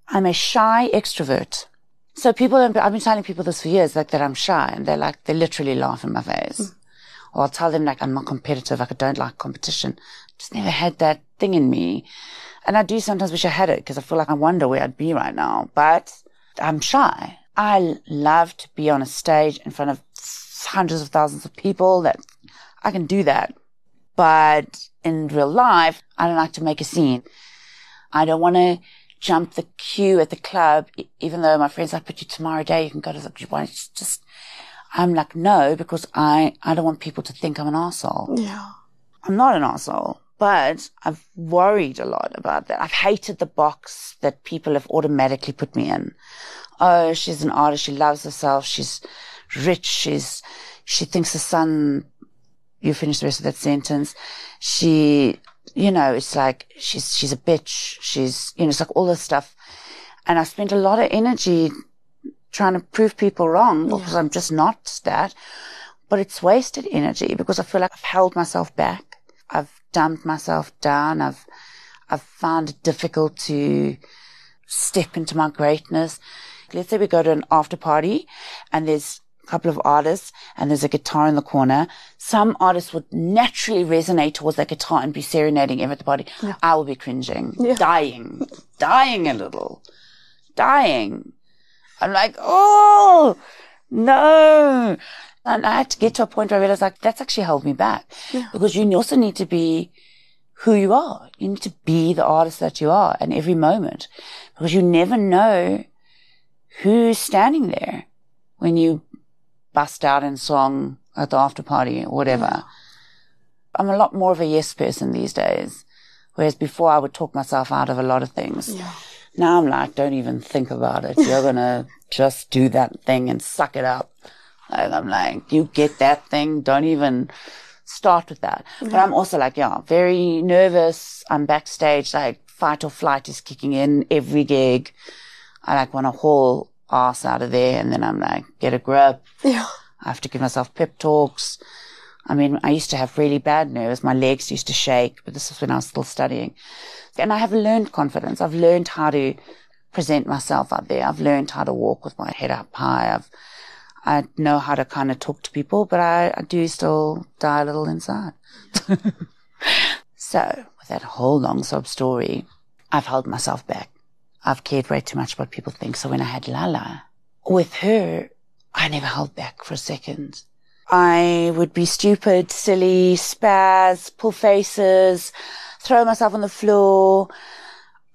I'm a shy extrovert. So people, I've been telling people this for years, like that I'm shy and they're like, they literally laugh in my face. Mm. Or I'll tell them like I'm not competitive, like I don't like competition. Just never had that thing in me. And I do sometimes wish I had it because I feel like I wonder where I'd be right now, but I'm shy. I love to be on a stage in front of hundreds of thousands of people that I can do that. But in real life, I don't like to make a scene. I don't want to jump the queue at the club, even though my friends like, put you Tamara Dey, you can go to the, why you just, I'm like, no, because I, I don't want people to think I'm an asshole. Yeah. I'm not an asshole, but I've worried a lot about that. I've hated the box that people have automatically put me in. Oh, she's an artist. She loves herself. She's rich. She's, she thinks the sun, you finish the rest of that sentence. She, you know, it's like she's, she's a bitch. She's, you know, it's like all this stuff. And I spent a lot of energy trying to prove people wrong because I'm just not that. But it's wasted energy because I feel like I've held myself back. I've dumped myself down. I've, I've found it difficult to step into my greatness. Let's say we go to an after party and there's a couple of artists and there's a guitar in the corner. Some artists would naturally resonate towards that guitar and be serenading him at the party. I will be cringing, dying, dying a little, dying. I'm like, oh, no. And I had to get to a point where I realized like, that's actually held me back because you also need to be who you are. You need to be the artist that you are in every moment because you never know who's standing there when you bust out in song at the after party or whatever. I'm a lot more of a yes person these days. Whereas before I would talk myself out of a lot of things. Yeah. Now I'm like, don't even think about it. You're going to just do that thing and suck it up. Like, I'm like, you get that thing. Don't even start with that. But I'm also like, yeah, very nervous. I'm backstage, like fight or flight is kicking in every gig. I like want to haul ass out of there. And then I'm like, get a grip. Yeah. I have to give myself pep talks. I mean, I used to have really bad nerves. My legs used to shake, but this was when I was still studying. And I have learned confidence. I've learned how to present myself out there. I've learned how to walk with my head up high. I've, I know how to kind of talk to people, but I, I do still die a little inside. so with that whole long sob story, I've held myself back. I've cared way too much what people think. So when I had Lala with her, I never held back for a second. I would be stupid, silly, spaz, pull faces, throw myself on the floor,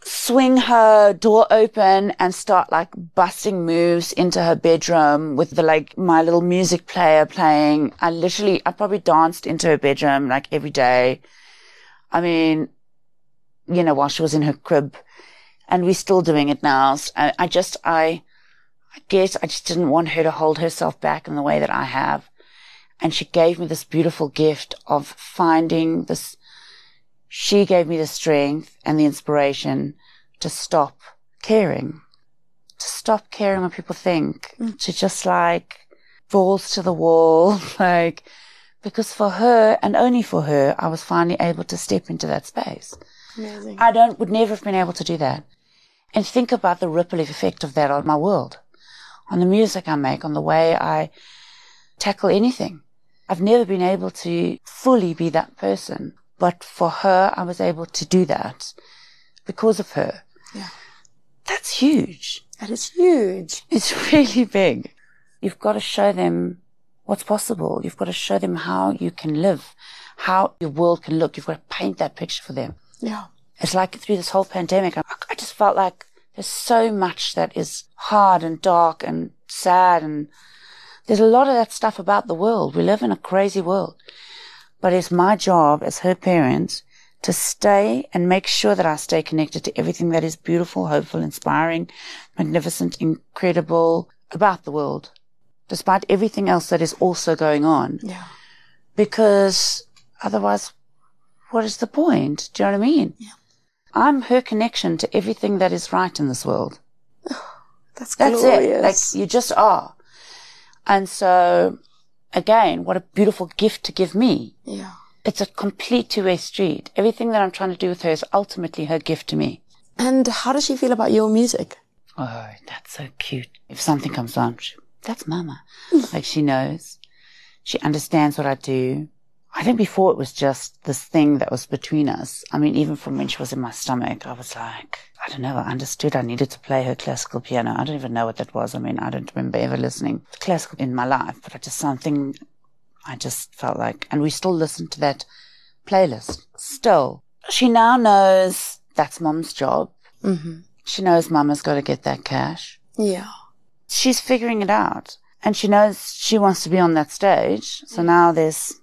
swing her door open and start like busting moves into her bedroom with the like my little music player playing. I literally, I probably danced into her bedroom like every day. I mean, you know, while she was in her crib and we're still doing it now. I, I just, I, I guess I just didn't want her to hold herself back in the way that I have. And she gave me this beautiful gift of finding this. She gave me the strength and the inspiration to stop caring, to stop caring what people think, mm. to just like balls to the wall, like, because for her and only for her, I was finally able to step into that space. Amazing. I don't, would never have been able to do that. And think about the ripple effect of that on my world, on the music I make, on the way I tackle anything. I've never been able to fully be that person, but for her, I was able to do that because of her. Yeah. That's huge. That is huge. It's really big. You've got to show them what's possible. You've got to show them how you can live, how your world can look. You've got to paint that picture for them. Yeah. It's like through this whole pandemic, I, I just felt like there's so much that is hard and dark and sad and there's a lot of that stuff about the world. We live in a crazy world. But it's my job as her parents to stay and make sure that I stay connected to everything that is beautiful, hopeful, inspiring, magnificent, incredible about the world, despite everything else that is also going on. Yeah. Because otherwise, what is the point? Do you know what I mean? Yeah. I'm her connection to everything that is right in this world. That's That's glorious. it. Like you just are. And so again, what a beautiful gift to give me. Yeah. It's a complete two-way street. Everything that I'm trying to do with her is ultimately her gift to me. And how does she feel about your music? Oh, that's so cute. If something comes on, she, that's mama. like she knows. She understands what I do. I think before it was just this thing that was between us. I mean, even from when she was in my stomach, I was like, I don't know, I understood I needed to play her classical piano. I don't even know what that was. I mean, I don't remember ever listening to classical in my life, but I just something I just felt like, and we still listen to that playlist. Still, she now knows that's mom's job. Mm-hmm. She knows mama's got to get that cash. Yeah. She's figuring it out. And she knows she wants to be on that stage. So now there's,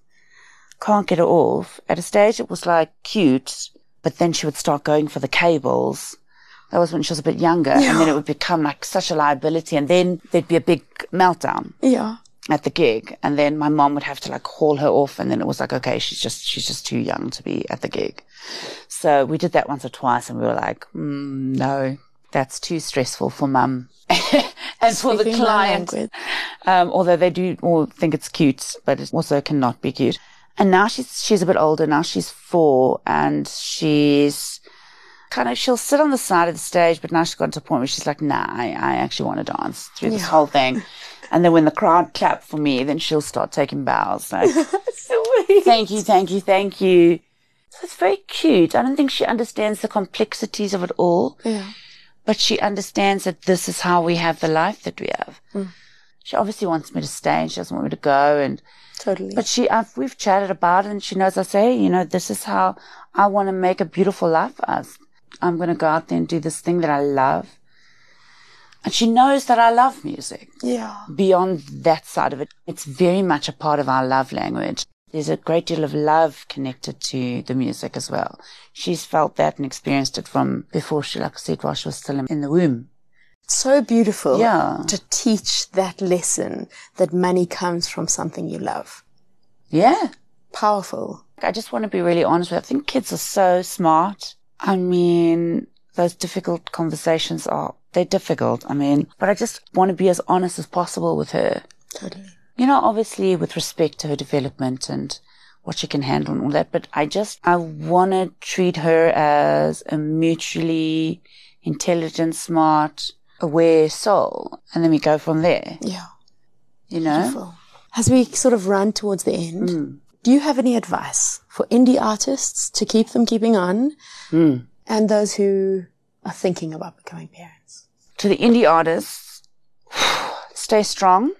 can't get it off. At a stage it was like cute, but then she would start going for the cables. That was when she was a bit younger. Yeah. And then it would become like such a liability. And then there'd be a big meltdown Yeah. at the gig and then my mom would have to like haul her off and then it was like okay she's just she's just too young to be at the gig so we did that once or twice and we were like mm, no that's too stressful for mum and for the client um, although they do all think it's cute but it also cannot be cute and now she's she's a bit older now she's four and she's kind of she'll sit on the side of the stage but now she's gotten to a point where she's like nah i, I actually want to dance through this Yeah. whole thing and then when the crowd clap for me, then she'll start taking bows. Like, thank you, thank you, thank you. So it's very cute. I don't think she understands the complexities of it all, Yeah. but she understands that this is how we have the life that we have. Mm. She obviously wants me to stay and she doesn't want me to go. And, Totally. but she, I've, we've chatted about it and she knows I say, you know, this is how I want to make a beautiful life for us. I'm going to go out there and do this thing that I love. And she knows that I love music yeah. beyond that side of it, it's very much a part of our love language. There's a great deal of love connected to the music as well. She's felt that and experienced it from before she, like I said, while she was still in the womb. So beautiful Yeah. to teach that lesson that money comes from something you love. Yeah. Powerful. I just want to be really honest with you. I think kids are so smart. I mean, those difficult conversations are, they're difficult. I mean, but I just want to be as honest as possible with her. Totally. You know, obviously with respect to her development and what she can handle and all that, but I just, I want to treat her as a mutually intelligent, smart, aware soul. And then we go from there, Yeah. you know? Beautiful. As we sort of run towards the end, Mm. do you have any advice for indie artists to keep them keeping on Mm. and those who are thinking about becoming parents? to the indie artists, stay strong,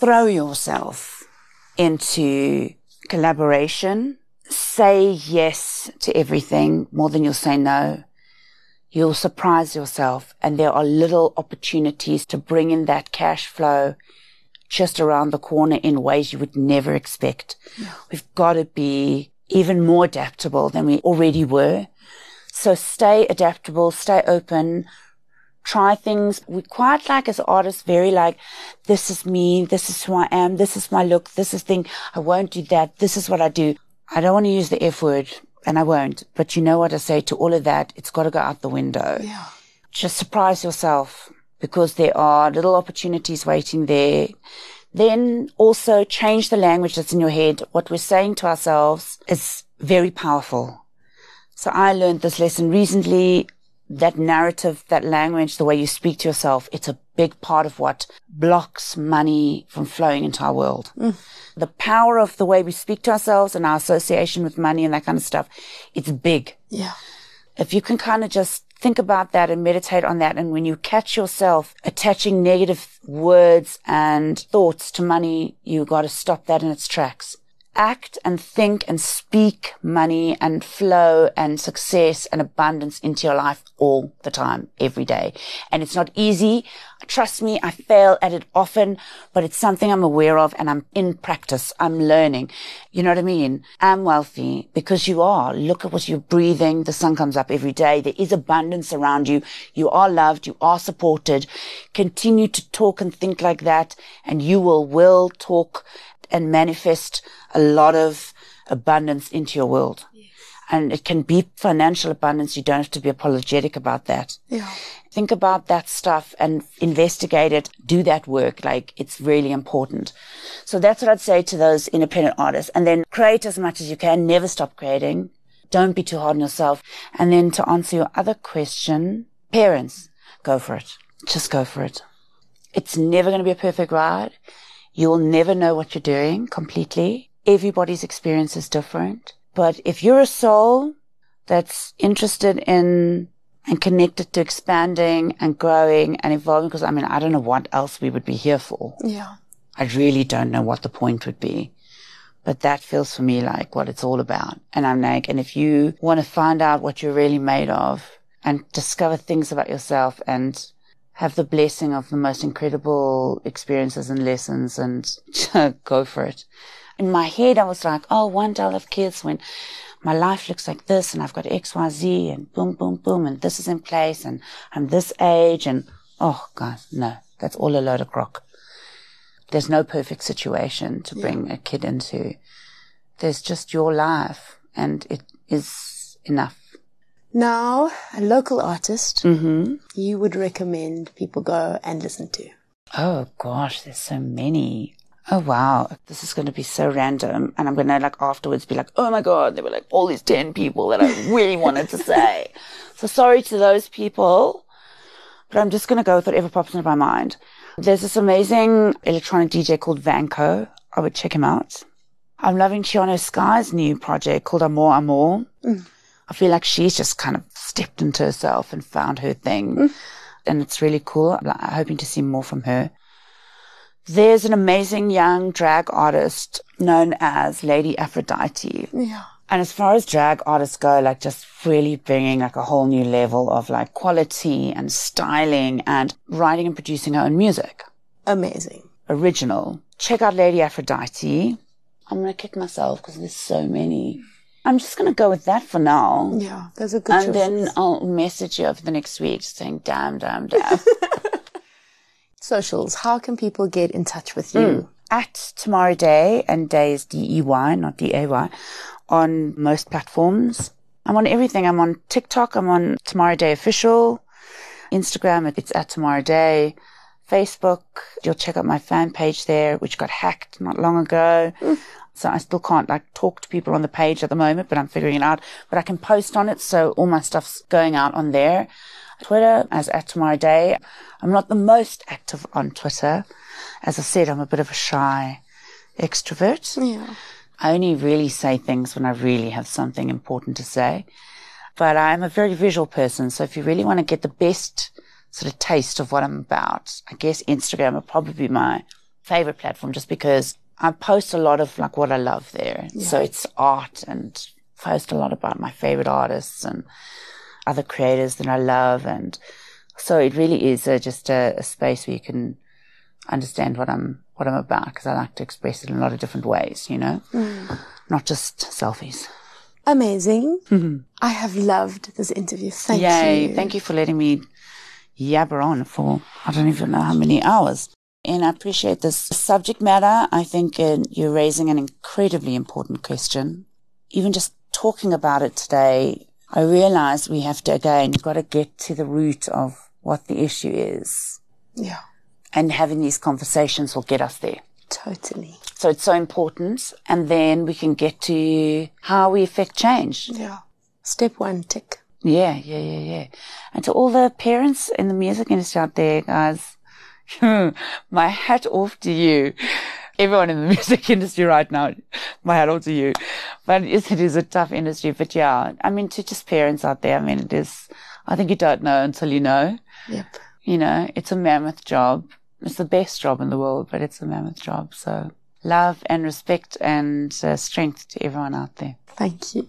throw yourself into collaboration, say yes to everything more than you'll say no. You'll surprise yourself and there are little opportunities to bring in that cash flow just around the corner in ways you would never expect. We've got to be even more adaptable than we already were. So stay adaptable, stay open, try things. We quite like as artists, very like, this is me, this is who I am, this is my look, this is thing, I won't do that, this is what I do. I don't want to use the F word, and I won't, but you know what I say to all of that, it's got to go out the window. Yeah. Just surprise yourself because there are little opportunities waiting there. Then also change the language that's in your head. What we're saying to ourselves is very powerful. So I learned this lesson recently. That narrative, that language, the way you speak to yourself, it's a big part of what blocks money from flowing into our world. Mm. The power of the way we speak to ourselves and our association with money and that kind of stuff, it's big Yeah. if you can kind of just think about that and meditate on that, and when you catch yourself attaching negative words and thoughts to money, you got to stop that in its tracks. Act and think and speak money and flow and success and abundance into your life all the time, every day. And it's not easy. Trust me, I fail at it often, but it's something I'm aware of and I'm in practice. I'm learning. You know what I mean? I'm wealthy because you are. Look at what you're breathing. The sun comes up every day. There is abundance around you. You are loved. You are supported. Continue to talk and think like that and you will will talk and manifest a lot of abundance into your world. And it can be financial abundance. You don't have to be apologetic about that Yeah. think about that stuff and investigate it, do that work. Like it's really important. So that's what I'd say to those independent artists. And then create as much as you can. Never stop creating. Don't be too hard on yourself. And then to answer your other question, parents, go for it. Just go for it. It's never going to be a perfect ride. You'll never know what you're doing completely. Everybody's experience is different. But if you're a soul that's interested in and connected to expanding and growing and evolving, because I mean, I don't know what else we would be here for. Yeah. I really don't know what the point would be. But that feels for me like what it's all about. And I'm like, and if you want to find out what you're really made of and discover things about yourself and have the blessing of the most incredible experiences and lessons and go for it. In my head, I was like, oh, one day I'll have kids when my life looks like this and I've got X, Y, Z and boom, boom, boom. And this is in place and I'm this age. And oh, God, no, that's all a load of crock there's no perfect situation to bring a kid into. There's just your life and it is enough. Now, a local artist Mm-hmm. you would recommend people go and listen to. Oh gosh, there's so many. Oh wow, this is going to be so random. And I'm going to like afterwards be like, oh my God, there were like all these 10 people that I really wanted to say. So sorry to those people, but I'm just going to go with whatever pops into my mind. There's this amazing electronic DJ called Vanco. I would check him out. I'm loving Chiano Sky's new project called Amor Amor. I feel like she's just kind of stepped into herself and found her thing. Mm. And it's really cool. I'm like, hoping to see more from her. There's an amazing young drag artist known as Lady Aphrodite. Yeah. And as far as drag artists go, like just really bringing like a whole new level of like quality and styling and writing and producing her own music. Amazing. Original. Check out Lady Aphrodite. I'm going to kick myself because there's so many. I'm just going to go with that for now. Yeah, those are good And choices. then I'll message you over the next week saying, damn, damn, damn. socials, how can people get in touch with you? Mm. At Tamara Dey, and Day is D-E-Y, not D-A-Y, on most platforms. I'm on everything. I'm on TikTok. I'm on Tamara Dey Official. Instagram, it's at Tamara Dey. Facebook, you'll check out my fan page there, which got hacked not long ago. Mm. So I still can't like talk to people on the page at the moment, but I'm figuring it out. But I can post on it. So all my stuff's going out on there. Twitter as at Tamara Dey. I'm not the most active on Twitter. As I said, I'm a bit of a shy extrovert. Yeah. I only really say things when I really have something important to say. But I'm a very visual person. So if you really want to get the best sort of taste of what I'm about, I guess Instagram would probably be my favorite platform just because I post a lot of like what I love there. So it's art and post a lot about my favorite artists and other creators that I love. And so it really is uh just a, a space where you can understand what I'm, what I'm about because I like to express it in a lot of different ways, you know, not just selfies. Amazing. I have loved this interview. Thank Yay. you. Thank you for letting me yabber on for I don't even know how many hours. And I appreciate this subject matter. I think uh, you're raising an incredibly important question. Even just talking about it today, I realize we have to again, got to get to the root of what the issue is. Yeah, And having these conversations will get us there. totally. So it's so important. And then we can get to how we affect change. Yeah. Step one, tick. Yeah, yeah, yeah, yeah. And to all the parents in the music industry out there, guys, my hat off to you. Everyone in the music industry right now, my hat off to you. But it is, it is a tough industry. But yeah, I mean, to just parents out there, I mean, it is, I think you don't know until you know. Yep. You know, it's a mammoth job. It's the best job in the world, but it's a mammoth job. So love and respect and uh, strength to everyone out there. Thank you.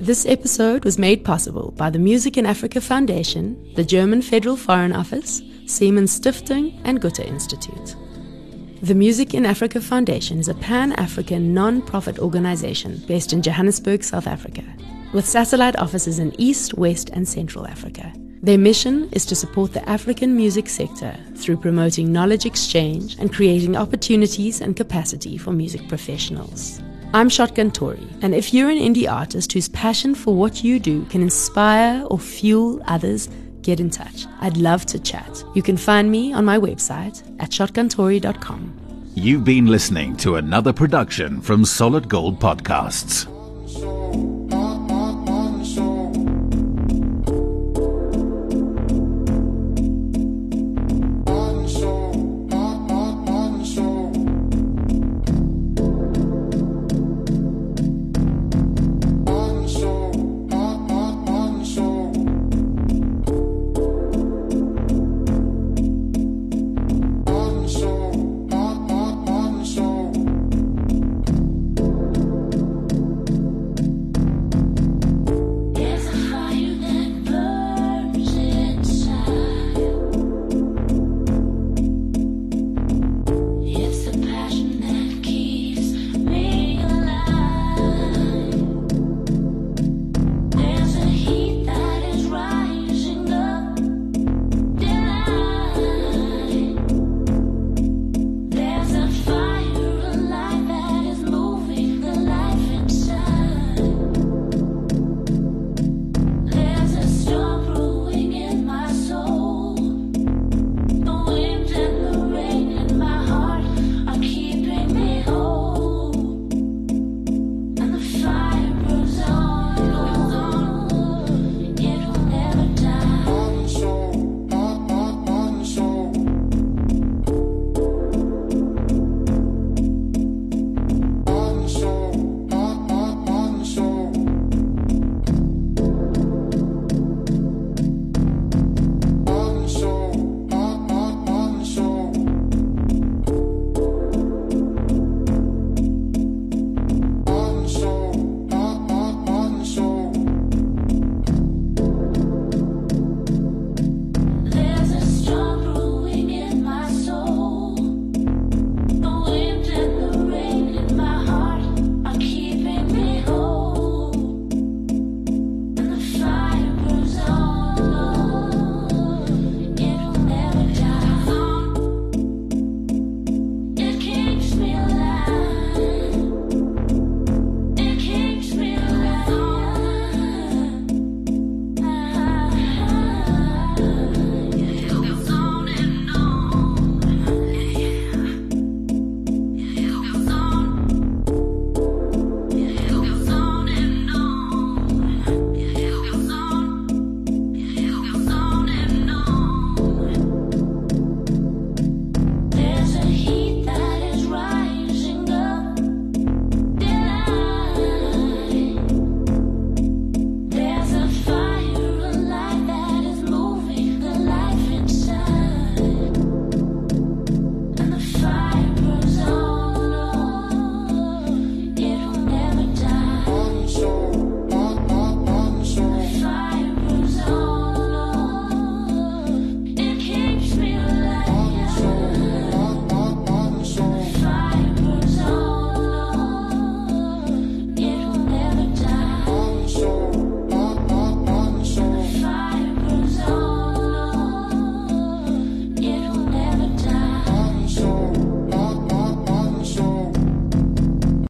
This episode was made possible by the Music in Africa Foundation, the German Federal Foreign Office, Siemens Stiftung, and Goethe Institute. The Music in Africa Foundation is a pan African non profit organization based in Johannesburg, South Africa, with satellite offices in East, West, and Central Africa. Their mission is to support the African music sector through promoting knowledge exchange and creating opportunities and capacity for music professionals. I'm Shotgun Tori, and if you're an indie artist whose passion for what you do can inspire or fuel others, get in touch. I'd love to chat. You can find me on my website at shotgunstory.com. You've been listening to another production from Solid Gold Podcasts.